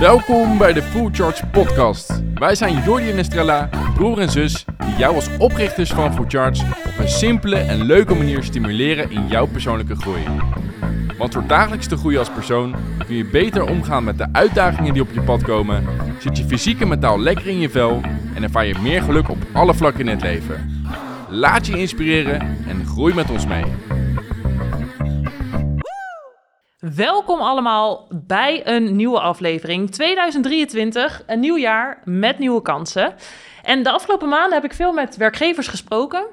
Welkom bij de Full Charge Podcast. Wij zijn Jordi en Estrella, broer en zus, die jou als oprichters van Full Charge op een simpele en leuke manier stimuleren in jouw persoonlijke groei. Want door dagelijks te groeien als persoon kun je beter omgaan met de uitdagingen die op je pad komen, zit je fysiek en mentaal lekker in je vel en ervaar je meer geluk op alle vlakken in het leven. Laat je inspireren en groei met ons mee. Welkom allemaal bij een nieuwe aflevering. 2023, een nieuw jaar met nieuwe kansen. En de afgelopen maanden heb ik veel met werkgevers gesproken.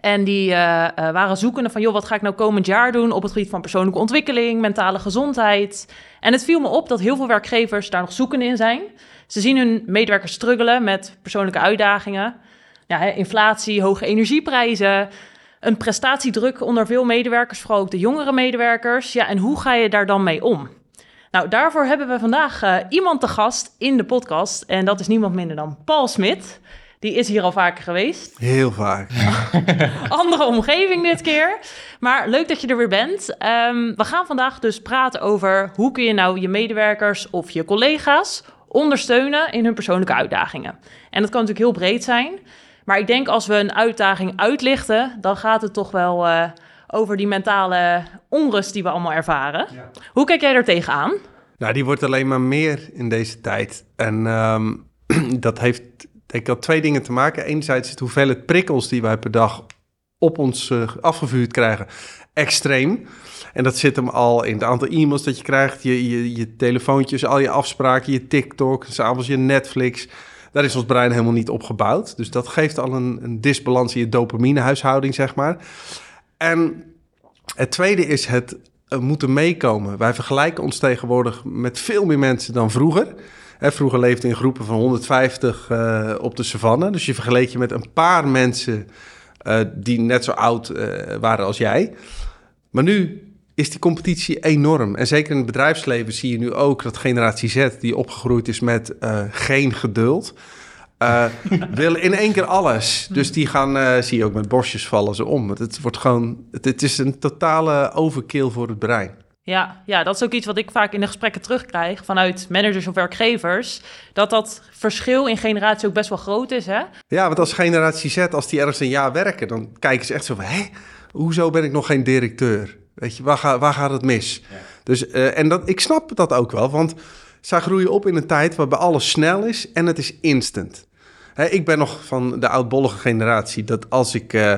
En die uh, waren zoekende van, joh, wat ga ik nou komend jaar doen op het gebied van persoonlijke ontwikkeling, mentale gezondheid. En het viel me op dat heel veel werkgevers daar nog zoekende in zijn. Ze zien hun medewerkers struggelen met persoonlijke uitdagingen. Ja, inflatie, hoge energieprijzen, een prestatiedruk onder veel medewerkers, vooral ook de jongere medewerkers. Ja, en hoe ga je daar dan mee om? Nou, daarvoor hebben we vandaag uh, iemand te gast in de podcast. En dat is niemand minder dan Paul Smit. Die is hier al vaker geweest. Heel vaak. Andere omgeving dit keer. Maar leuk dat je er weer bent. Um, we gaan vandaag dus praten over hoe kun je nou je medewerkers of je collega's ondersteunen in hun persoonlijke uitdagingen. En dat kan natuurlijk heel breed zijn. Maar ik denk als we een uitdaging uitlichten, dan gaat het toch wel uh, over die mentale onrust die we allemaal ervaren. Ja. Hoe kijk jij er tegenaan? Nou, die wordt alleen maar meer in deze tijd. En um, dat heeft denk ik al twee dingen te maken. Enerzijds het hoeveelheid prikkels die wij per dag op ons uh, afgevuurd krijgen, extreem. En dat zit hem al in het aantal e-mails dat je krijgt, je, je, je telefoontjes, al je afspraken, je TikTok, s'avonds je Netflix. Daar is ons brein helemaal niet op gebouwd. Dus dat geeft al een, een disbalans in je dopaminehuishouding, zeg maar. En het tweede is het uh, moeten meekomen. Wij vergelijken ons tegenwoordig met veel meer mensen dan vroeger. Hè, vroeger leefde in groepen van 150 uh, op de savanne. Dus je vergeleek je met een paar mensen uh, die net zo oud waren als jij. Maar nu is die competitie enorm. En zeker in het bedrijfsleven zie je nu ook dat generatie Z, die opgegroeid is met geen geduld, wil in één keer alles. Dus die gaan, zie je ook met borstjes vallen ze om. Het wordt gewoon, het, het is een totale overkill voor het brein. Ja, ja, dat is ook iets wat ik vaak in de gesprekken terugkrijg vanuit managers of werkgevers. Dat dat verschil in generatie ook best wel groot is, hè? Ja, want als generatie Z, als die ergens een jaar werken, dan kijken ze echt zo van... hé, hoezo ben ik nog geen directeur? Weet je, waar, ga, waar gaat het mis? Ja. Dus, uh, en dat, ik snap dat ook wel, want zij groeien op in een tijd waarbij alles snel is en het is instant. Hè, ik ben nog van de oudbollige generatie, dat als ik... Uh,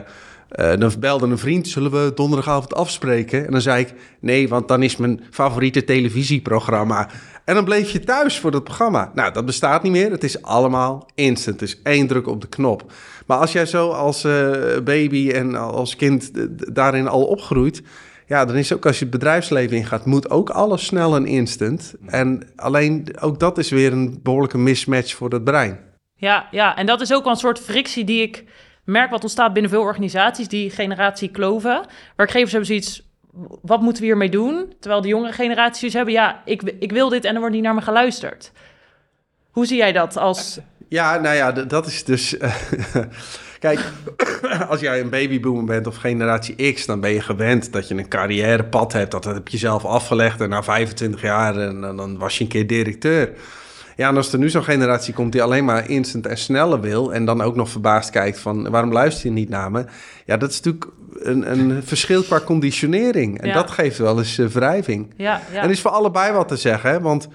uh, dan belde een vriend, zullen we donderdagavond afspreken? En dan zei ik, nee, want dan is mijn favoriete televisieprogramma. En dan bleef je thuis voor dat programma. Nou, dat bestaat niet meer. Het is allemaal instant. Het is één druk op de knop. Maar als jij zo als uh, baby en als kind daarin al opgroeit... Ja, dan is ook als je het bedrijfsleven ingaat, moet ook alles snel en instant. En alleen ook dat is weer een behoorlijke mismatch voor het brein. Ja, ja, en dat is ook wel een soort frictie die ik merk wat ontstaat binnen veel organisaties, die generatie kloven. Werkgevers hebben zoiets, wat moeten we hiermee doen? Terwijl de jongere generaties hebben, ja, ik, ik wil dit en er wordt niet naar me geluisterd. Hoe zie jij dat als... Ja, nou ja, dat is dus... Kijk, als jij een babyboomer bent of generatie X, dan ben je gewend dat je een carrièrepad hebt. Dat heb je zelf afgelegd en na 25 jaar en, dan was je een keer directeur. Ja, en als er nu zo'n generatie komt die alleen maar instant en sneller wil... en dan ook nog verbaasd kijkt van waarom luister je niet naar me... ja, dat is natuurlijk een, een verschil qua conditionering. En ja. dat geeft wel eens uh, wrijving. Ja, ja. En is voor allebei wat te zeggen, hè? want...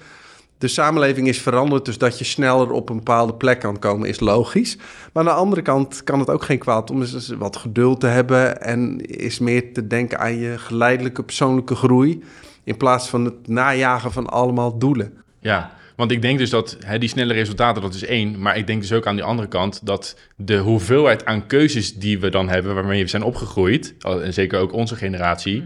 De samenleving is veranderd, dus dat je sneller op een bepaalde plek kan komen, is logisch. Maar aan de andere kant kan het ook geen kwaad om eens wat geduld te hebben en is meer te denken aan je geleidelijke persoonlijke groei, in plaats van het najagen van allemaal doelen. Ja, want ik denk dus dat hè, die snelle resultaten, dat is één. Maar ik denk dus ook aan die andere kant dat de hoeveelheid aan keuzes die we dan hebben, waarmee we zijn opgegroeid, en zeker ook onze generatie.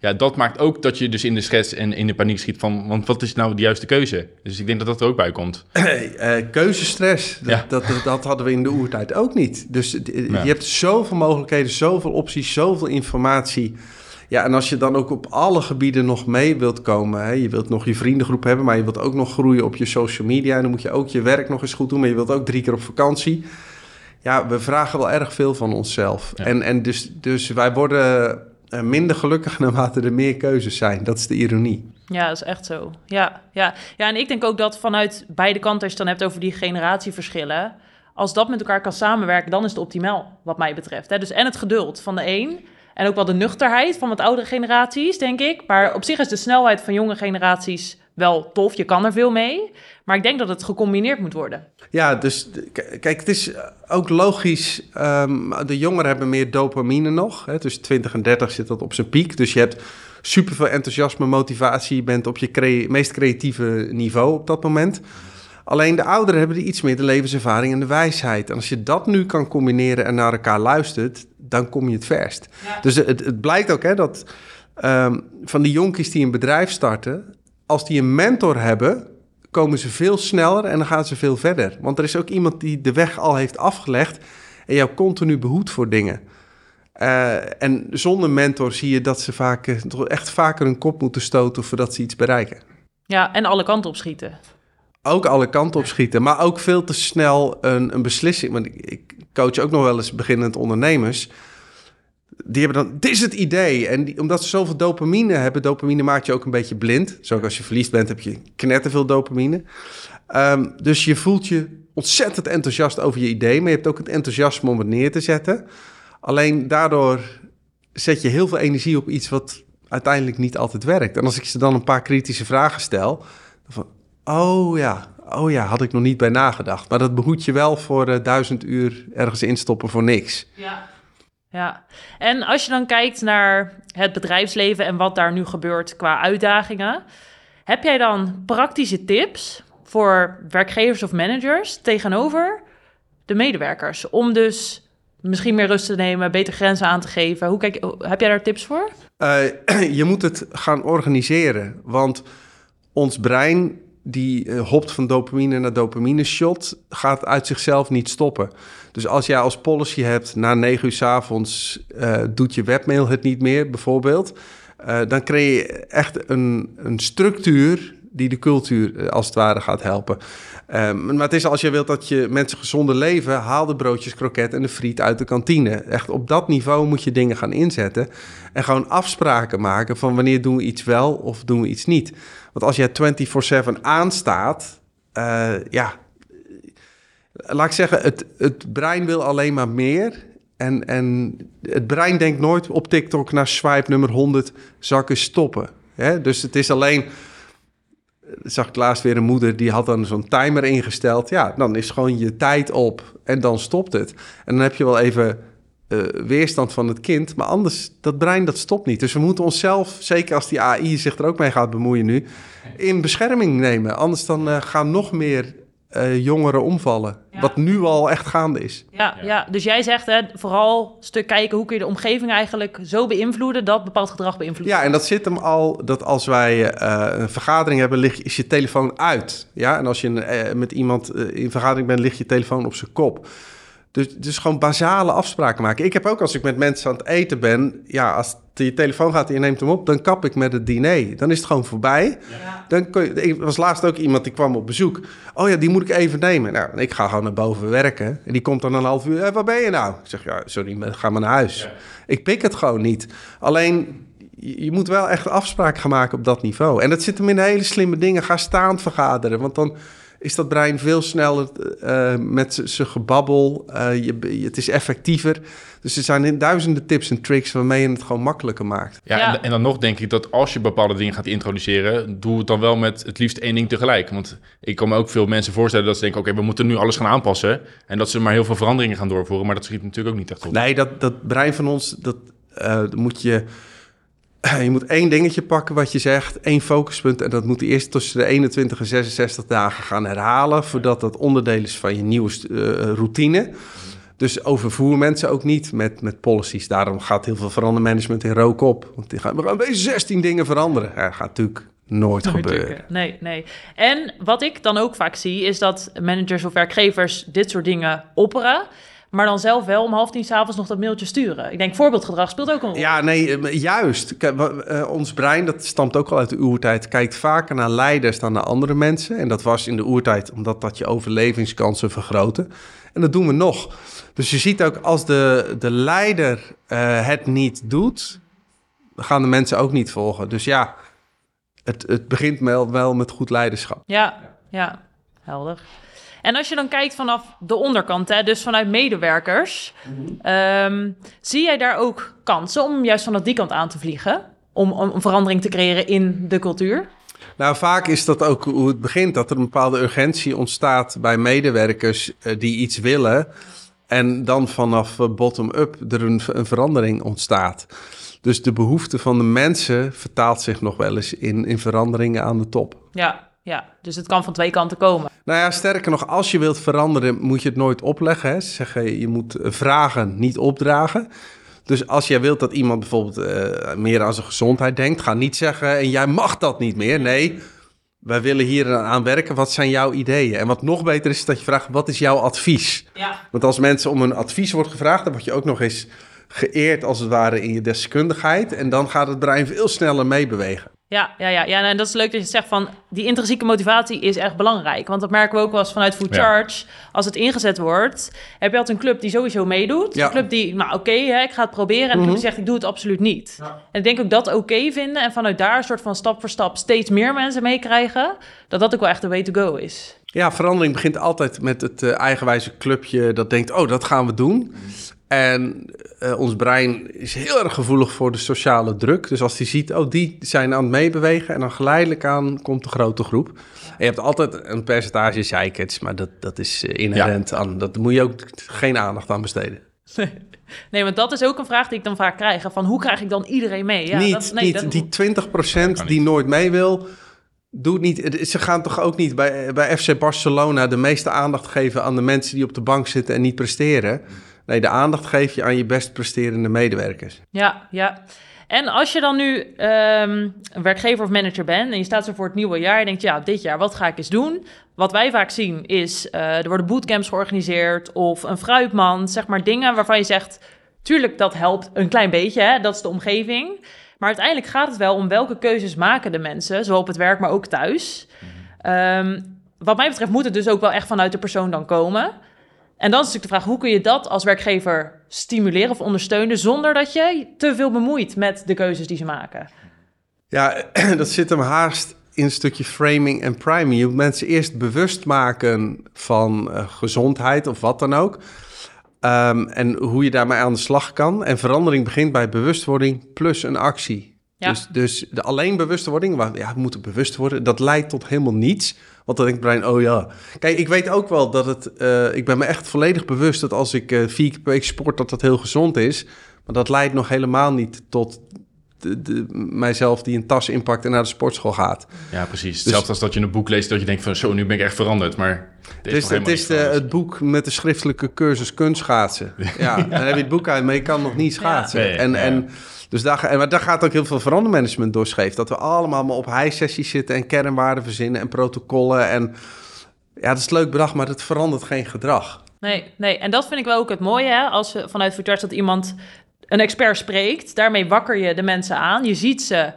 Ja, dat maakt ook dat je dus in de stress en in de paniek schiet van, want wat is nou de juiste keuze? Dus ik denk dat dat er ook bij komt. Hey, uh, keuzestress, dat, ja. dat, dat, dat, hadden we in de oertijd ook niet. Dus je ja. hebt zoveel mogelijkheden, zoveel opties, zoveel informatie. Ja, en als je dan ook op alle gebieden nog mee wilt komen, hè, je wilt nog je vriendengroep hebben, maar je wilt ook nog groeien op je social media, en dan moet je ook je werk nog eens goed doen, maar je wilt ook drie keer op vakantie. Ja, we vragen wel erg veel van onszelf. Ja. En, en dus, dus wij worden eh, minder gelukkig naarmate er meer keuzes zijn. Dat is de ironie. Ja, dat is echt zo. Ja, ja. ja, en ik denk ook dat vanuit beide kanten, als je het dan hebt over die generatieverschillen, als dat met elkaar kan samenwerken, dan is het optimaal, wat mij betreft. Hè? Dus en het geduld van de een, en ook wel de nuchterheid van wat oudere generaties, denk ik. Maar op zich is de snelheid van jonge generaties wel tof. Je kan er veel mee. Maar ik denk dat het gecombineerd moet worden. Ja, dus kijk, het is ook logisch. ehm, de jongeren hebben meer dopamine nog. Hè, tussen 20 en 30 zit dat op zijn piek. Dus je hebt superveel enthousiasme, motivatie. Je bent op je crea- meest creatieve niveau op dat moment. Alleen de ouderen hebben er iets meer de levenservaring en de wijsheid. En als je dat nu kan combineren en naar elkaar luistert, dan kom je het verst. Dus het, het blijkt ook hè, dat ehm, van die jonkies die een bedrijf starten, als die een mentor hebben, komen ze veel sneller en dan gaan ze veel verder. Want er is ook iemand die de weg al heeft afgelegd en jou continu behoedt voor dingen. Eh, en zonder mentor zie je dat ze vaak, eh, echt vaker hun kop moeten stoten voordat ze iets bereiken. Ja, en alle kanten op schieten. Ook alle kanten op schieten, maar ook veel te snel een, een beslissing. Want ik, ik coach ook nog wel eens beginnend ondernemers. Die hebben dan, dit is het idee. En omdat ze zoveel dopamine hebben, dopamine maakt je ook een beetje blind. Zo ook als je verliefd bent, heb je knetterveel dopamine. Ehm, dus je voelt je ontzettend enthousiast over je idee, maar je hebt ook het enthousiasme om het neer te zetten. Alleen daardoor zet je heel veel energie op iets wat uiteindelijk niet altijd werkt. En als ik ze dan een paar kritische vragen stel, dan van, oh ja, oh ja, had ik nog niet bij nagedacht. Maar dat behoedt je wel voor eh, duizend uur ergens instoppen voor niks. Ja. Ja, en als je dan kijkt naar het bedrijfsleven en wat daar nu gebeurt qua uitdagingen, heb jij dan praktische tips voor werkgevers of managers tegenover de medewerkers om dus misschien meer rust te nemen, beter grenzen aan te geven? Hoe kijk, heb jij daar tips voor? Uh, je moet het gaan organiseren, want ons brein die uh, hopt van dopamine naar dopamine shot, gaat uit zichzelf niet stoppen. Dus als jij als policy hebt, na negen uur s avonds uh, doet je webmail het niet meer, bijvoorbeeld. Uh, dan creëer je echt een, een structuur die de cultuur als het ware gaat helpen. Um, maar het is als je wilt dat je mensen gezonder leven, haal de broodjes kroket en de friet uit de kantine. Echt op dat niveau moet je dingen gaan inzetten. En gewoon afspraken maken van wanneer doen we iets wel of doen we iets niet. Want als jij 24-7 aanstaat, uh, ja, laat ik zeggen, het, het brein wil alleen maar meer. En, en het brein denkt nooit op TikTok naar swipe nummer 100, zakken stoppen. Dus het is alleen, zag ik laatst weer een moeder, die had dan zo'n timer ingesteld. Ja, dan is gewoon je tijd op en dan stopt het. En dan heb je wel even uh, weerstand van het kind. Maar anders, dat brein, dat stopt niet. Dus we moeten onszelf, zeker als die AI zich er ook mee gaat bemoeien nu, in bescherming nemen. Anders dan uh, gaan nog meer uh, jongeren omvallen. Ja. Wat nu al echt gaande is. Ja, ja. ja. dus jij zegt hè, vooral een stuk kijken hoe kun je de omgeving eigenlijk zo beïnvloeden dat bepaald gedrag beïnvloedt. Ja, en dat zit hem al dat als wij uh, een vergadering hebben, ligt, is je telefoon uit. Ja, en als je uh, met iemand in vergadering bent, ligt je telefoon op zijn kop. Dus, dus gewoon basale afspraken maken. Ik heb ook als ik met mensen aan het eten ben, ja, als je telefoon gaat en je neemt hem op, dan kap ik met het diner. Dan is het gewoon voorbij. Ja. Dan kon je, ik was laatst ook iemand die kwam op bezoek. Oh ja, die moet ik even nemen. Nou, ik ga gewoon naar boven werken. En die komt dan een half uur. Hey, waar ben je nou? Ik zeg, ja, sorry, ga maar naar huis. Ja. Ik pik het gewoon niet. Alleen, je moet wel echt afspraken gaan maken op dat niveau. En dat zit hem in hele slimme dingen. Ga staand vergaderen, want dan is dat brein veel sneller uh, met zijn gebabbel. Uh, je, het is effectiever. Dus er zijn duizenden tips en tricks waarmee je het gewoon makkelijker maakt. Ja, ja. En, en, dan nog denk ik dat als je bepaalde dingen gaat introduceren, doe het dan wel met het liefst één ding tegelijk. Want ik kan me ook veel mensen voorstellen dat ze denken, oké, okay, we moeten nu alles gaan aanpassen. En dat ze maar heel veel veranderingen gaan doorvoeren. Maar dat schiet natuurlijk ook niet echt op. Nee, dat, dat brein van ons, dat uh, moet je... Je moet één dingetje pakken wat je zegt, één focuspunt. En dat moet eerst tussen de 21 en 66 dagen gaan herhalen. Voordat dat onderdeel is van je nieuwe uh, routine. Dus overvoer mensen ook niet met, met policies. Daarom gaat heel veel verandermanagement in rook op. Want die gaan, we gaan deze 16 dingen veranderen. Ja, dat gaat natuurlijk nooit, nooit gebeuren. Lukken. Nee, nee. En wat ik dan ook vaak zie, is dat managers of werkgevers dit soort dingen opperen. Maar dan zelf wel om half tien s'avonds nog dat mailtje sturen. Ik denk, voorbeeldgedrag speelt ook een rol. Ja, nee, juist. Kijk, uh, ons brein, dat stamt ook al uit de oertijd... kijkt vaker naar leiders dan naar andere mensen. En dat was in de oertijd omdat dat je overlevingskansen vergrootte. En dat doen we nog. Dus je ziet ook, als de, de leider uh, het niet doet... gaan de mensen ook niet volgen. Dus ja, het, het begint wel, wel met goed leiderschap. Ja, ja, helder. En als je dan kijkt vanaf de onderkant, hè, dus vanuit medewerkers, ehm, zie jij daar ook kansen om juist vanaf die kant aan te vliegen? Om, om een verandering te creëren in de cultuur? Nou, vaak is dat ook hoe het begint, dat er een bepaalde urgentie ontstaat bij medewerkers eh, die iets willen. En dan vanaf eh, bottom-up er een, een verandering ontstaat. Dus de behoefte van de mensen vertaalt zich nog wel eens in, in veranderingen aan de top. Ja, ja, dus het kan van twee kanten komen. Nou ja, sterker nog, als je wilt veranderen, moet je het nooit opleggen. Hè. Ze zeggen, je moet vragen, niet opdragen. Dus als jij wilt dat iemand bijvoorbeeld eh, meer aan zijn gezondheid denkt, ga niet zeggen en jij mag dat niet meer. Nee, wij willen hier aan werken. Wat zijn jouw ideeën? En wat nog beter is, is dat je vraagt, wat is jouw advies? Ja. Want als mensen om een advies wordt gevraagd, dan word je ook nog eens geëerd als het ware in je deskundigheid. En dan gaat het brein veel sneller meebewegen. Ja, ja, ja, ja. En dat is leuk dat je zegt van die intrinsieke motivatie is echt belangrijk. Want dat merken we ook wel eens vanuit Food Ja. Charge. Als het ingezet wordt, heb je altijd een club die sowieso meedoet. Ja. Een club die, nou oké, hè, ik ga het proberen. En een club die zegt, ik doe het absoluut niet. En ik denk ook dat oké vinden. En vanuit daar een soort van stap voor stap steeds meer mensen meekrijgen. Dat dat ook wel echt de way to go is. Ja, verandering begint altijd met het eh, eigenwijze clubje dat denkt, oh, dat gaan we doen. En eh, ons brein is heel erg gevoelig voor de sociale druk. Dus als hij ziet, oh, die zijn aan het meebewegen... en dan geleidelijk aan komt de grote groep. En je hebt altijd een percentage zeikers, maar dat, dat is eh, inherent aan. Dat moet je ook geen aandacht aan besteden. Nee, want dat is ook een vraag die ik dan vaak krijg. Van hoe krijg ik dan iedereen mee? Ja, niet dat, nee, niet dat- die 20% die nooit mee wil... Doe het niet. Ze gaan toch ook niet bij, bij FC Barcelona de meeste aandacht geven aan de mensen die op de bank zitten en niet presteren. Nee, de aandacht geef je aan je best presterende medewerkers. Ja, ja. En als je dan nu ehm, een werkgever of manager bent en je staat zo voor het nieuwe jaar, je denkt, ja, dit jaar, wat ga ik eens doen? Wat wij vaak zien is, eh, er worden bootcamps georganiseerd of een fruitmand, zeg maar dingen waarvan je zegt, tuurlijk, dat helpt een klein beetje, hè? dat is de omgeving. Maar uiteindelijk gaat het wel om welke keuzes maken de mensen, zowel op het werk, maar ook thuis. Ehm, wat mij betreft moet het dus ook wel echt vanuit de persoon dan komen. En dan is natuurlijk de vraag, hoe kun je dat als werkgever stimuleren of ondersteunen zonder dat je te veel bemoeit met de keuzes die ze maken? Ja, dat zit hem haast in een stukje framing en priming. Je moet mensen eerst bewust maken van eh, gezondheid of wat dan ook. Ehm, en hoe je daarmee aan de slag kan. En verandering begint bij bewustwording plus een actie. Dus, dus de alleen bewustwording, waar, ja, we moeten bewust worden, dat leidt tot helemaal niets. Want dan denkt Brian, oh ja. Kijk, ik weet ook wel dat het, eh, ik ben me echt volledig bewust dat als ik eh, vier keer per week sport, dat dat heel gezond is. Maar dat leidt nog helemaal niet tot de, de, mijzelf die een tas inpakt en naar de sportschool gaat. Ja, precies. Hetzelfde als dat je een boek leest dat je denkt van zo, nu ben ik echt veranderd. Maar het is Dus het is de, het boek met de schriftelijke cursus kunstschaatsen. Ja, dan heb je het boek uit, maar je kan nog niet schaatsen. Nee, en, ja. en, dus daar, en, maar daar gaat ook heel veel verandermanagement door scheef. Dat we allemaal maar op high-sessies zitten en kernwaarden verzinnen en protocollen. En ja, dat is leuk bedacht, maar het verandert geen gedrag. Nee, nee. En dat vind ik wel ook het mooie, hè? als we vanuit Futurts dat iemand een expert spreekt. Daarmee wakker je de mensen aan. Je ziet ze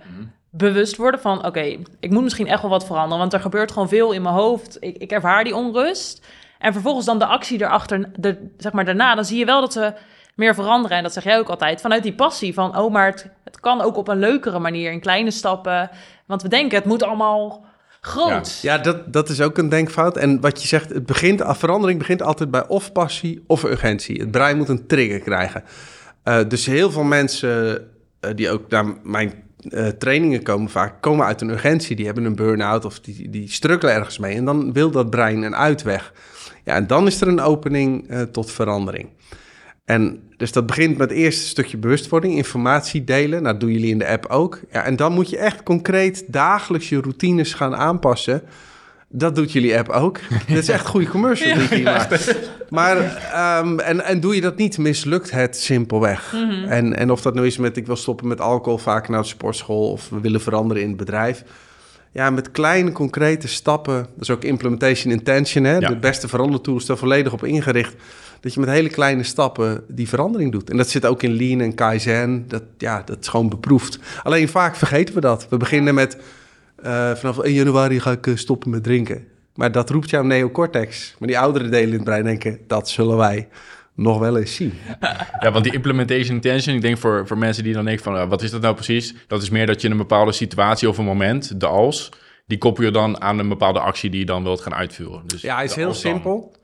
bewust worden van, oké, ik moet misschien echt wel wat veranderen, want er gebeurt gewoon veel in mijn hoofd. Ik, ik ervaar die onrust. En vervolgens dan de actie erachter, de, zeg maar daarna, dan zie je wel dat ze meer veranderen. En dat zeg jij ook altijd, vanuit die passie van, oh, maar het, het kan ook op een leukere manier, in kleine stappen. Want we denken, het moet allemaal groot. Ja, dat, dat is ook een denkfout. En wat je zegt, het begint, verandering begint altijd bij of passie of urgentie. Het brein moet een trigger krijgen. Eh, dus heel veel mensen eh, die ook naar mijn eh, trainingen komen vaak, komen uit een urgentie. Die hebben een burn-out of die, die struggelen ergens mee. En dan wil dat brein een uitweg. Ja, en dan is er een opening tot verandering. En dus dat begint met eerst een stukje bewustwording, informatie delen. Nou, dat doen jullie in de app ook. Ja, en dan moet je echt concreet dagelijks je routines gaan aanpassen. Dat doet jullie app ook. Dit is echt goede commercial die je maakt. Maar, ehm, en, en doe je dat niet, mislukt het simpelweg. en, en of dat nou is met ik wil stoppen met alcohol, vaak naar de sportschool... of we willen veranderen in het bedrijf. Ja, met kleine concrete stappen. Dat is ook implementation intention, hè? Ja. De beste verandertool is daar volledig op ingericht. Dat je met hele kleine stappen die verandering doet. En dat zit ook in Lean en Kaizen. Dat, ja, dat is gewoon beproefd. Alleen vaak vergeten we dat. We beginnen met... eh, vanaf 1 januari ga ik eh, stoppen met drinken. Maar dat roept jouw neocortex. Maar die oudere delen in het brein denken... dat zullen wij nog wel eens zien. Ja, want die implementation intention, ik denk voor, voor mensen die dan denken van, uh, wat is dat nou precies? Dat is meer dat je in een bepaalde situatie of een moment, de als, die koppel je dan aan een bepaalde actie die je dan wilt gaan uitvoeren. Dus ja, is heel simpel.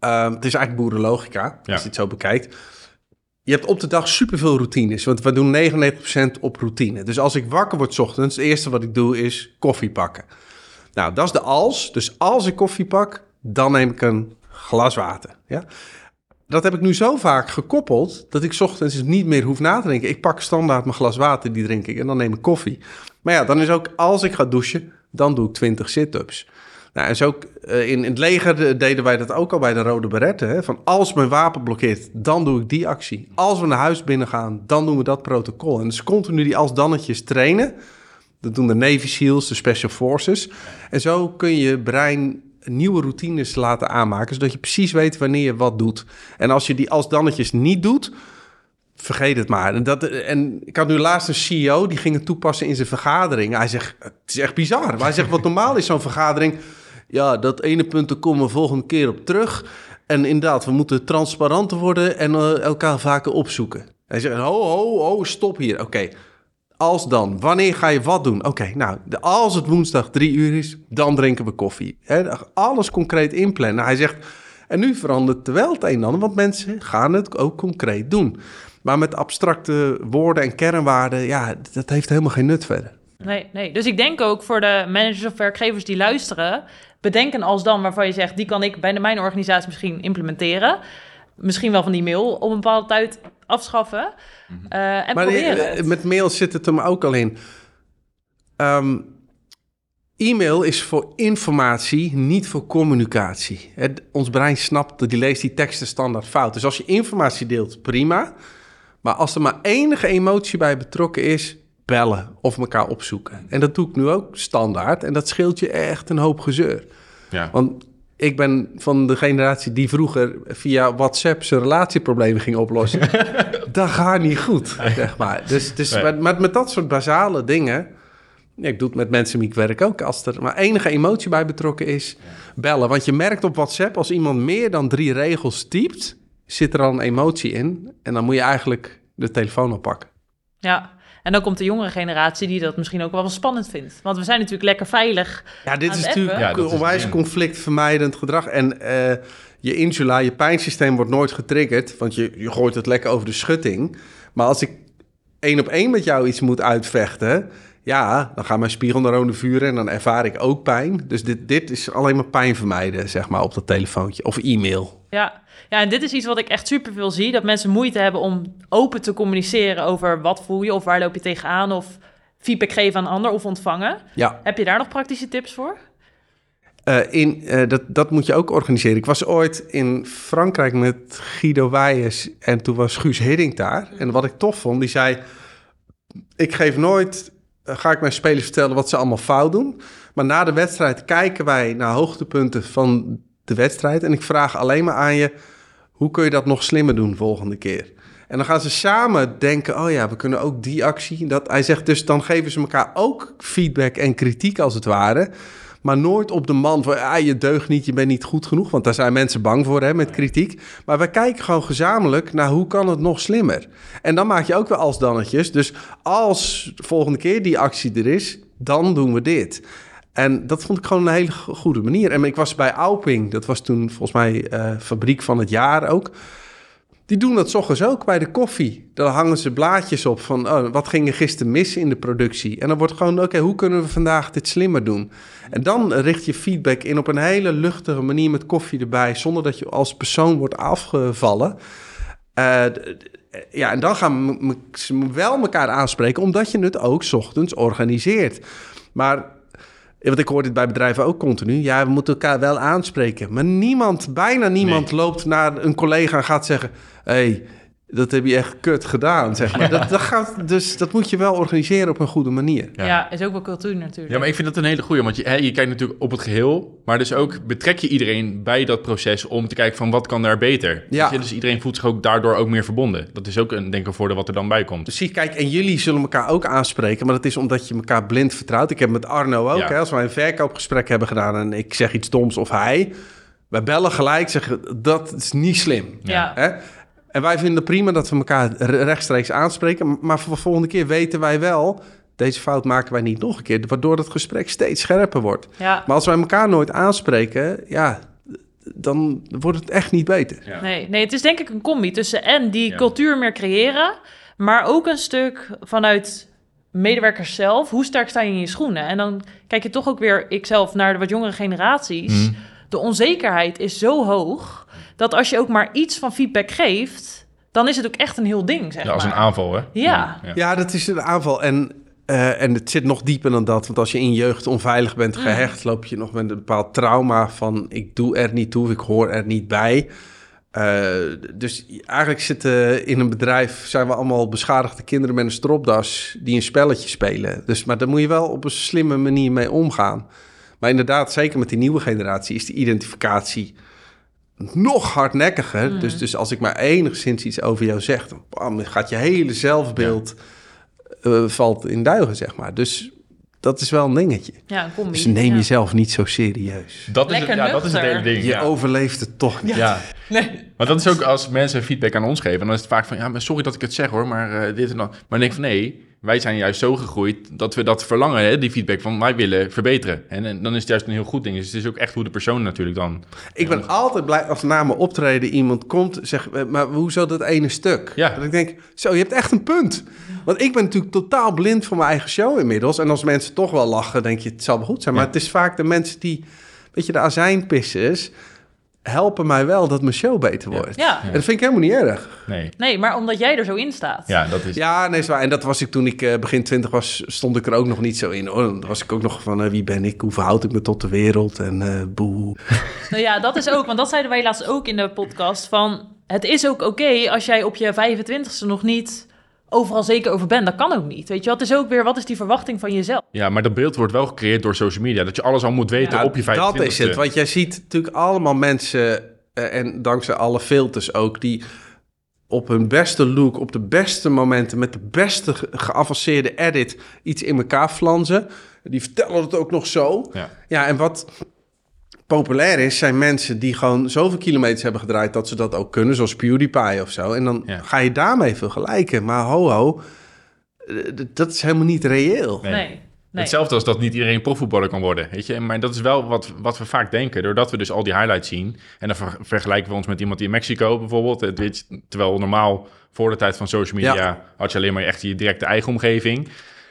Ehm, het is eigenlijk boerenlogica, als Ja. je het zo bekijkt. Je hebt op de dag superveel routines, want we doen 99% op routine. Dus als ik wakker word ochtends, het eerste wat ik doe is koffie pakken. Nou, dat is de als. Dus als ik koffie pak, dan neem ik een glas water. Ja? Dat heb ik nu zo vaak gekoppeld, dat ik ochtends niet meer hoef na te. Ik pak standaard mijn glas water, die drink ik, en dan neem ik koffie. Maar ja, dan is ook, als ik ga douchen, dan doe ik 20 sit-ups. Nou, en zo eh, in, in het leger eh, deden wij dat ook al bij de Rode Beretten. Hè? Van als mijn wapen blokkeert, dan doe ik die actie. Als we naar huis binnen gaan, dan doen we dat protocol. En dus continu die als-dannetjes trainen. Dat doen de Navy SEALs, de Special Forces. En zo kun je brein nieuwe routines laten aanmaken... zodat je precies weet wanneer je wat doet. En als je die als-dannetjes niet doet, vergeet het maar. En, dat, en ik had nu laatst een CEO, die ging het toepassen in zijn vergadering. Hij zegt, het is echt bizar. Maar hij zegt, wat normaal is zo'n vergadering... ja, dat ene punt, daar komen we volgende keer op terug. En inderdaad, we moeten transparanter worden... en eh, elkaar vaker opzoeken. Hij zegt, ho, ho, ho, stop hier. Oké, als dan, wanneer ga je wat doen? Oké, nou, als het woensdag drie uur is, dan drinken we koffie. Alles concreet inplannen. Hij zegt, en nu verandert er wel het een en ander, want mensen gaan het ook concreet doen. Maar met abstracte woorden en kernwaarden, ja, dat heeft helemaal geen nut verder. Nee, nee. Dus ik denk ook voor de managers of werkgevers die luisteren, bedenk een als dan waarvan je zegt, die kan ik bij de, mijn organisatie misschien implementeren. Misschien wel van die mail op een bepaalde tijd afschaffen. Eh, en maar proberen eh, het. met mail zit het hem ook al in. Ehm, e-mail is voor informatie, niet voor communicatie. Het, ons brein snapt, dat die leest die teksten standaard fout. Dus als je informatie deelt, prima. Maar als er maar enige emotie bij betrokken is, bellen of elkaar opzoeken. En dat doe ik nu ook standaard. En dat scheelt je echt een hoop gezeur. Ja. Want ik ben van de generatie die vroeger via WhatsApp zijn relatieproblemen ging oplossen. dat gaat niet goed, zeg maar. Dus, dus Nee. met, met, met dat soort basale dingen... Ja, ik doe het met mensen die ik werk ook. Als er maar enige emotie bij betrokken is, bellen. Want je merkt op WhatsApp, als iemand meer dan drie regels typt... zit er al een emotie in. En dan moet je eigenlijk de telefoon oppakken. Ja. En dan komt de jongere generatie die dat misschien ook wel spannend vindt. Want we zijn natuurlijk lekker veilig. Ja, dit Aan is natuurlijk? Ja, onwijs conflictvermijdend gedrag. En eh, je insula, je pijnsysteem wordt nooit getriggerd, want je, je gooit het lekker over de schutting. Maar als ik één op één met jou iets moet uitvechten, ja, dan gaan mijn spiegelneuronen vuren en dan ervaar ik ook pijn. Dus dit, dit is alleen maar pijn vermijden, zeg maar, op dat telefoontje of e-mail. Ja. ja, en dit is iets wat ik echt superveel zie. Dat mensen moeite hebben om open te communiceren over wat voel je of waar loop je tegenaan. Of feedback geven aan ander of ontvangen. Ja. Heb je daar nog praktische tips voor? Eh, in, eh, dat, dat moet je ook organiseren. Ik was ooit in Frankrijk met Guido Wijers en toen was Guus Hiddink daar. En wat ik tof vond, die zei... Ik geef nooit, eh, ga ik mijn spelers vertellen wat ze allemaal fout doen. Maar na de wedstrijd kijken wij naar hoogtepunten van de wedstrijd. En ik vraag alleen maar aan je, hoe kun je dat nog slimmer doen volgende keer? En dan gaan ze samen denken, oh ja, we kunnen ook die actie. Dat, hij zegt dus, dan geven ze elkaar ook feedback en kritiek als het ware. Maar nooit op de man van, ah, je deugt niet, je bent niet goed genoeg. Want daar zijn mensen bang voor, hè, met kritiek. Maar wij kijken gewoon gezamenlijk naar hoe kan het nog slimmer. En dan maak je ook weer als dannetjes. Dus als de volgende keer die actie er is, dan doen we dit. En dat vond ik gewoon een hele go- goede manier. En ik was bij Auping, dat was toen volgens mij eh, fabriek van het jaar ook. Die doen dat ochtends ook bij de koffie. Dan hangen ze blaadjes op van oh, wat ging er gisteren mis in de productie. En dan wordt gewoon, oké, hoe kunnen we vandaag dit slimmer doen? En dan richt je feedback in op een hele luchtige manier met koffie erbij, zonder dat je als persoon wordt afgevallen. Eh, d- ja, en dan gaan ze wel elkaar aanspreken, omdat je het ook ochtends organiseert. Maar Want ik hoor dit bij bedrijven ook continu. Ja, we moeten elkaar wel aanspreken. Maar niemand, bijna niemand loopt naar een collega en gaat zeggen... hey, dat heb je echt kut gedaan, zeg maar. Dat, dat gaat, dus dat moet je wel organiseren op een goede manier. Ja, Ja. is ook wel cultuur natuurlijk. Ja, maar ik vind dat een hele goeie, want je, hè, je kijkt natuurlijk op het geheel, maar dus ook betrek je iedereen bij dat proces om te kijken van wat kan daar beter. Ja. Je? Dus iedereen voelt zich ook daardoor ook meer verbonden. Dat is ook een, denk ik, een voordeel wat er dan bij komt. Dus zie, kijk, en jullie zullen elkaar ook aanspreken, maar dat is omdat je elkaar blind vertrouwt. Ik heb met Arno ook, Ja. hè, als wij een verkoopgesprek hebben gedaan en ik zeg iets doms of hij, wij bellen gelijk, zeggen dat is niet slim. Ja. Hè? En wij vinden het prima dat we elkaar re- rechtstreeks aanspreken. Maar voor de volgende keer weten wij wel... deze fout maken wij niet nog een keer. Waardoor het gesprek steeds scherper wordt. Ja. Maar als wij elkaar nooit aanspreken... ja, dan wordt het echt niet beter. Ja. Nee, nee, het is denk ik een combi tussen en die Ja. cultuur meer creëren, maar ook een stuk vanuit medewerkers zelf. Hoe sterk sta je in je schoenen? En dan kijk je toch ook weer, ikzelf, naar de wat jongere generaties. Mhm. De onzekerheid is zo hoog dat als je ook maar iets van feedback geeft, dan is het ook echt een heel ding, zeg Ja, als een aanval, hè? Ja. Ja. Ja, dat is een aanval. En, eh, en het zit nog dieper dan dat. Want als je in je jeugd onveilig bent gehecht... loop je nog met een bepaald trauma van... ik doe er niet toe, ik hoor er niet bij. Eh, dus eigenlijk zitten in een bedrijf... zijn we allemaal beschadigde kinderen met een stropdas... die een spelletje spelen. Dus, maar daar moet je wel op een slimme manier mee omgaan. Maar inderdaad, zeker met die nieuwe generatie... is die identificatie nog hardnekkiger. Dus, dus als ik maar enigszins iets over jou zeg... dan bam, gaat je hele zelfbeeld eh, valt in duigen, zeg maar. Dus dat is wel een dingetje. Ja, een combi. Dus neem Ja. jezelf niet zo serieus. Dat, is het, ja, dat is het hele ding. Je ja. overleeft het toch niet. Ja. Nee. Maar dat is ook als mensen feedback aan ons geven, dan is het vaak van, ja, maar sorry dat ik het zeg hoor, maar eh, dit en dat. Maar dan denk ik van, nee, wij zijn juist zo gegroeid dat we dat verlangen, hè, die feedback van, wij willen verbeteren. En, en dan is het juist een heel goed ding. Dus het is ook echt hoe de persoon natuurlijk dan... Ik ben altijd blij als na mijn optreden iemand komt zegt, eh, maar hoezo dat ene stuk? Ja. Dat ik denk, zo, je hebt echt een punt. Want ik ben natuurlijk totaal blind voor mijn eigen show inmiddels. En als mensen toch wel lachen, denk je, het zal wel goed zijn. Maar Ja. het is vaak de mensen die, weet je, de azijnpissers, helpen mij wel dat mijn show beter wordt. Ja. En dat vind ik helemaal niet erg. Nee, nee, maar omdat jij er zo in staat. ja, dat is... Ja, nee, is waar. En dat was ik toen ik eh, begin twintig was, stond ik er ook nog niet zo in. Hoor. Dan was ik ook nog van, eh, wie ben ik? Hoe verhoud ik me tot de wereld? En eh boe. Nou ja, dat is ook, want dat zeiden wij laatst ook in de podcast. Van het is ook oké als jij op je 25ste nog niet overal zeker over bent. Dat kan ook niet. Weet je, wat is ook weer, wat is die verwachting van jezelf? Ja, maar dat beeld wordt wel gecreëerd door social media. Dat je alles al moet weten Ja, op je 25 dat is het. Want jij ziet natuurlijk allemaal mensen, eh, en dankzij alle filters ook, die op hun beste look, op de beste momenten, met de beste ge- geavanceerde edit iets in elkaar flanzen. Die vertellen het ook nog zo. Ja. Ja, en wat populair is, zijn mensen die gewoon zoveel kilometers hebben gedraaid dat ze dat ook kunnen, zoals PewDiePie of zo. En dan Ja. ga je daarmee vergelijken. Maar ho ho, eh, dat is helemaal niet reëel. Nee. Nee. nee. Hetzelfde als dat niet iedereen profvoetballer kan worden, weet je. Maar dat is wel wat, wat we vaak denken, doordat we dus al die highlights zien. En dan ver- vergelijken we ons met iemand die in Mexico bijvoorbeeld. het weet je, Terwijl normaal voor de tijd van social media Ja. had je alleen maar echt je directe eigen omgeving.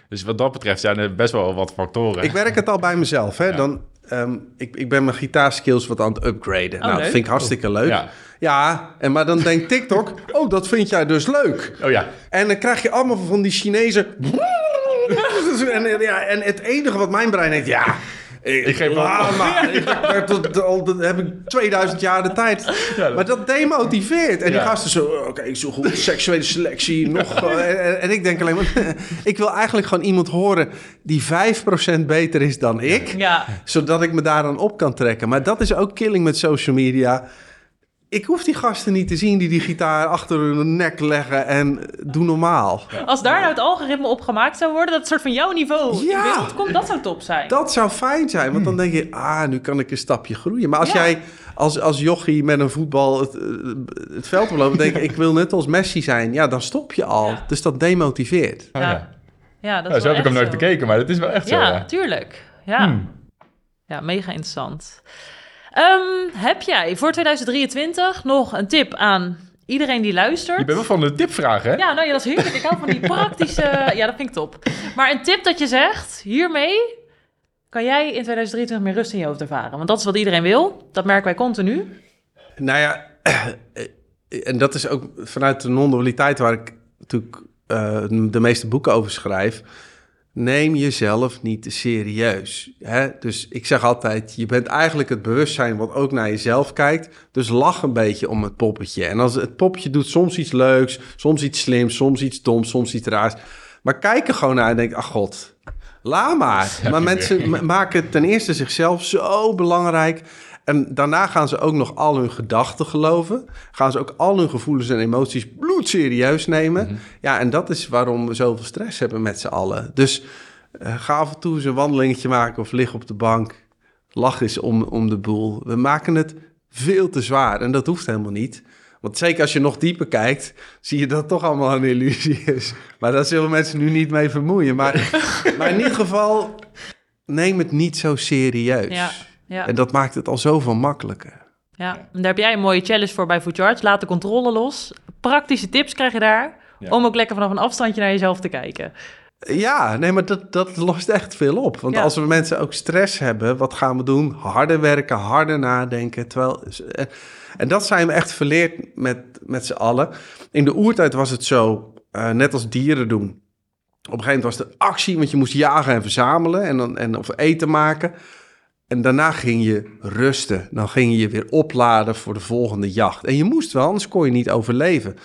Dus wat dat betreft zijn er best wel wat factoren. Ik werk het al bij mezelf. Hè? Ja. Dan, ehm, ik, ik ben mijn gitaarskills wat aan het upgraden. nou, dat leuk. vind ik hartstikke leuk. Ja, Ja. en, maar dan denkt TikTok, oh, dat vind jij dus leuk. Oh ja, En dan krijg je allemaal van die Chinezen... en, ja, en het enige wat mijn brein denkt, ja... Ik geef maar. Ik, dat, dat, dat, dat heb ik 2000 jaar de tijd. Ja, dat- Maar dat demotiveert. En die gasten zo, oké, zo goed, seksuele selectie, nog... eh, en, en ik denk alleen maar, ik wil eigenlijk gewoon iemand horen die 5% beter is dan ik Ja, zodat ik me daar dan op kan trekken. Maar dat is ook killing met social media. Ik hoef die gasten niet te zien die die gitaar achter hun nek leggen en doe normaal. als daar nou het algoritme op gemaakt zou worden, dat het soort van jouw niveau Ja. in beeld komt, dat zou top zijn. Dat zou fijn zijn, want dan denk je, ah, nu kan ik een stapje groeien. Maar als Ja. jij als, als jochie met een voetbal het, eh, het veld oplopen, denk ik, ik wil net als Messi zijn. Ja, dan stop je al. Ja. Dus dat demotiveert. Oh, Ja. ja. Dat Ja, is zo heb ik hem nooit bekeken, maar dat is wel echt zo. Ja, Ja. tuurlijk. Ja. Hmm. ja, mega interessant. Ehm, heb jij voor 2023 nog een tip aan iedereen die luistert? Je bent wel van de tipvragen, hè? Ja, nou ja, dat is heerlijk. Ik hou van die praktische... Ja, dat vind ik top. Maar een tip dat je zegt, hiermee kan jij in 2023 meer rust in je hoofd ervaren. Want dat is wat iedereen wil. Dat merken wij continu. Nou ja, en dat is ook vanuit de non-dualiteit waar ik natuurlijk eh, de meeste boeken over schrijf. Neem jezelf niet te serieus. Hè? Dus ik zeg altijd, je bent eigenlijk het bewustzijn wat ook naar jezelf kijkt. Dus lach een beetje om het poppetje. En als het poppetje doet soms iets leuks, soms iets slims, soms iets doms, soms iets raars. Maar kijk er gewoon naar en denk, ach god, laat maar. maar mensen ma- maken ten eerste zichzelf zo belangrijk. En daarna gaan ze ook nog al hun gedachten geloven. Gaan ze ook al hun gevoelens en emoties bloedserieus nemen. Ja, en dat is waarom we zoveel stress hebben met z'n allen. Dus eh, ga af en toe eens een wandelingetje maken of lig op de bank. Lach eens om, om de boel. We maken het veel te zwaar. En dat hoeft helemaal niet. Want zeker als je nog dieper kijkt, zie je dat toch allemaal een illusie is. Maar daar zullen mensen nu niet mee vermoeien. Maar, maar in ieder geval, neem het niet zo serieus. Ja, ja. En dat maakt het al zoveel makkelijker. Ja, en daar heb jij een mooie challenge voor bij Food Charge. Laat de controle los. Praktische tips krijg je daar. Ja. Om ook lekker vanaf een afstandje naar jezelf te kijken. Ja, nee, maar dat, dat lost echt veel op. Want Ja. als we mensen ook stress hebben, wat gaan we doen? Harder werken, harder nadenken. Terwijl, en- dat zijn we echt verleerd met, met z'n allen. In de oertijd was het zo, eh, net als dieren doen. Op een gegeven moment was er actie, want je moest jagen en verzamelen en, dan, en of eten maken. En daarna ging je rusten. Dan ging je weer opladen voor de volgende jacht. En je moest wel, anders kon je niet overleven.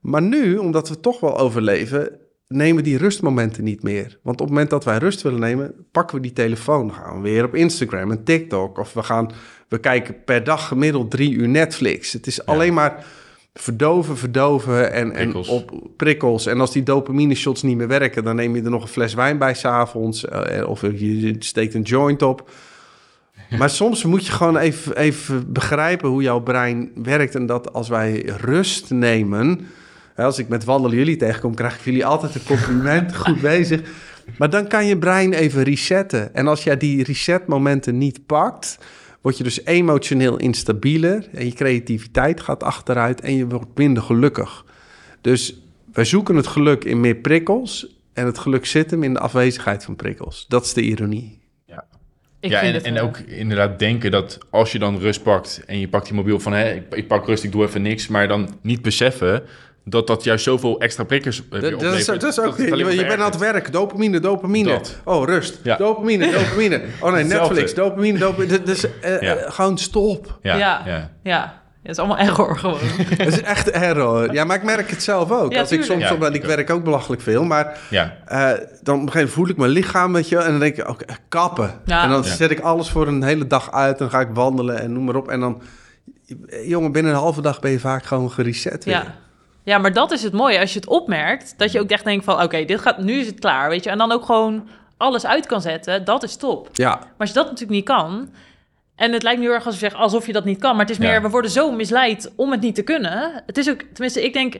Maar nu, omdat we toch wel overleven, nemen die rustmomenten niet meer. Want op het moment dat wij rust willen nemen, pakken we die telefoon. Gaan we weer op Instagram en TikTok. Of we, gaan, we kijken per dag gemiddeld drie uur Netflix. Het is alleen maar verdoven, verdoven en, en Prikkels. op prikkels. En als die dopamine shots niet meer werken, dan neem je er nog een fles wijn bij s'avonds. Uh, of je steekt een joint op. Maar soms moet je gewoon even, even begrijpen hoe jouw brein werkt. En dat als wij rust nemen. Als ik met wandelen jullie tegenkom, krijg ik jullie altijd een compliment. Goed bezig. Maar dan kan je brein even resetten. En als jij die resetmomenten niet pakt, word je dus emotioneel instabieler. En je creativiteit gaat achteruit en je wordt minder gelukkig. Dus wij zoeken het geluk in meer prikkels. En het geluk zit hem in de afwezigheid van prikkels. Dat is de ironie. Ik ja, vind en, ook inderdaad denken dat als je dan rust pakt en je pakt die mobiel van hé, ik, ik pak rust, ik doe even niks, maar dan niet beseffen dat dat juist zoveel extra prikkers weer Dat, dat is, oplevert. dat is ook, alleen je, bent aan het werk, dopamine, dopamine. Dat. Oh, rust. Ja. Dopamine, dopamine. Oh nee. Netflix, dopamine, dopamine. Dus Ja. eh, gewoon stop. Ja, Ja. ja. Ja, het is allemaal error gewoon. Het is echt error. Ja, maar ik merk het zelf ook. Ja, Als ik soms, Ja, op- ik ook. werk ook belachelijk veel, maar ja. eh, dan op een gegeven moment voel ik mijn lichaam, weet je en dan denk ik, oké, kappen. Ja. En dan Ja. zet ik alles voor een hele dag uit, dan ga ik wandelen en noem maar op. En dan, jongen, binnen een halve dag ben je vaak gewoon gereset weer. Ja. Ja, maar dat is het mooie. Als je het opmerkt, dat je ook echt denkt van... oké, dit gaat, nu is het klaar, weet je. En dan ook gewoon alles uit kan zetten, dat is top. Ja, Maar als je dat natuurlijk niet kan... En het lijkt nu erg als zeg alsof je dat niet kan. Maar het is meer, Ja. we worden zo misleid om het niet te kunnen. Het is ook, tenminste, ik denk...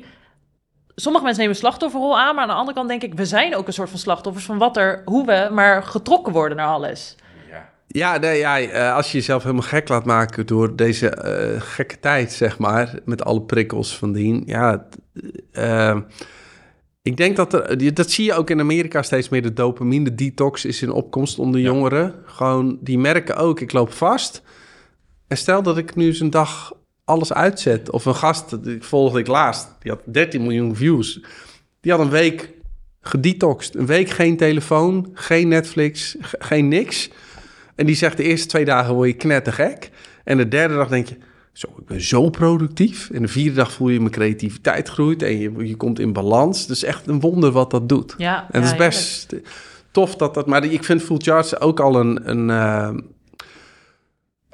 Sommige mensen nemen slachtofferrol aan, maar aan de andere kant denk ik... we zijn ook een soort van slachtoffers van wat er, hoe we maar getrokken worden naar alles. Ja, nee, ja eh, als je jezelf helemaal gek laat maken door deze eh, gekke tijd, zeg maar, met alle prikkels van dien. Ja, t- eh, ik denk dat er, dat zie je ook in Amerika steeds meer. De dopamine detox is in opkomst onder Ja. jongeren. Gewoon, die merken ook, ik loop vast. En stel dat ik nu eens een dag alles uitzet. Of een gast, die volgde ik laatst, die had 13 miljoen views. Die had een week gedetoxed. Een week geen telefoon, geen Netflix, ge- geen niks. En die zegt de eerste twee dagen word je knettergek. En de derde dag denk je, zo, ik ben zo productief. En de vierde dag voel je mijn creativiteit groeit en je, je komt in balans. Dus echt een wonder wat dat doet. Ja, En ja, het is best tof dat dat... Maar ik vind Full Charge ook al een... een eh,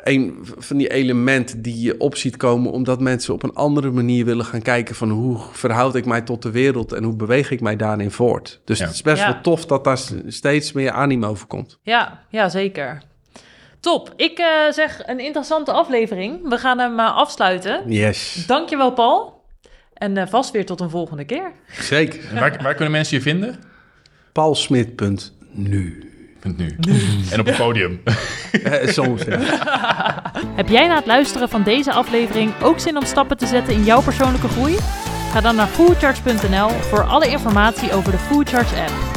een van die elementen die je op ziet komen... omdat mensen op een andere manier willen gaan kijken... van hoe verhoud ik mij tot de wereld... en hoe beweeg ik mij daarin voort. Dus Ja. het is best Ja. wel tof dat daar steeds meer animo voor komt. Ja, ja, zeker. Top. Ik eh, zeg een interessante aflevering. We gaan hem eh, afsluiten. Yes, Dankjewel, Paul. En eh, vast weer tot een volgende keer. zeker. En waar, waar kunnen mensen je vinden? paulsmit.nu. Punt nu. En op het podium. Soms, ja. Heb jij na het luisteren van deze aflevering ook zin om stappen te zetten in jouw persoonlijke groei? Ga dan naar foodcharge.nl voor alle informatie over de Foodcharge app.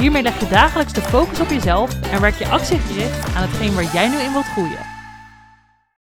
Hiermee leg je dagelijks de focus op jezelf en werk je actiegericht aan hetgeen waar jij nu in wilt groeien.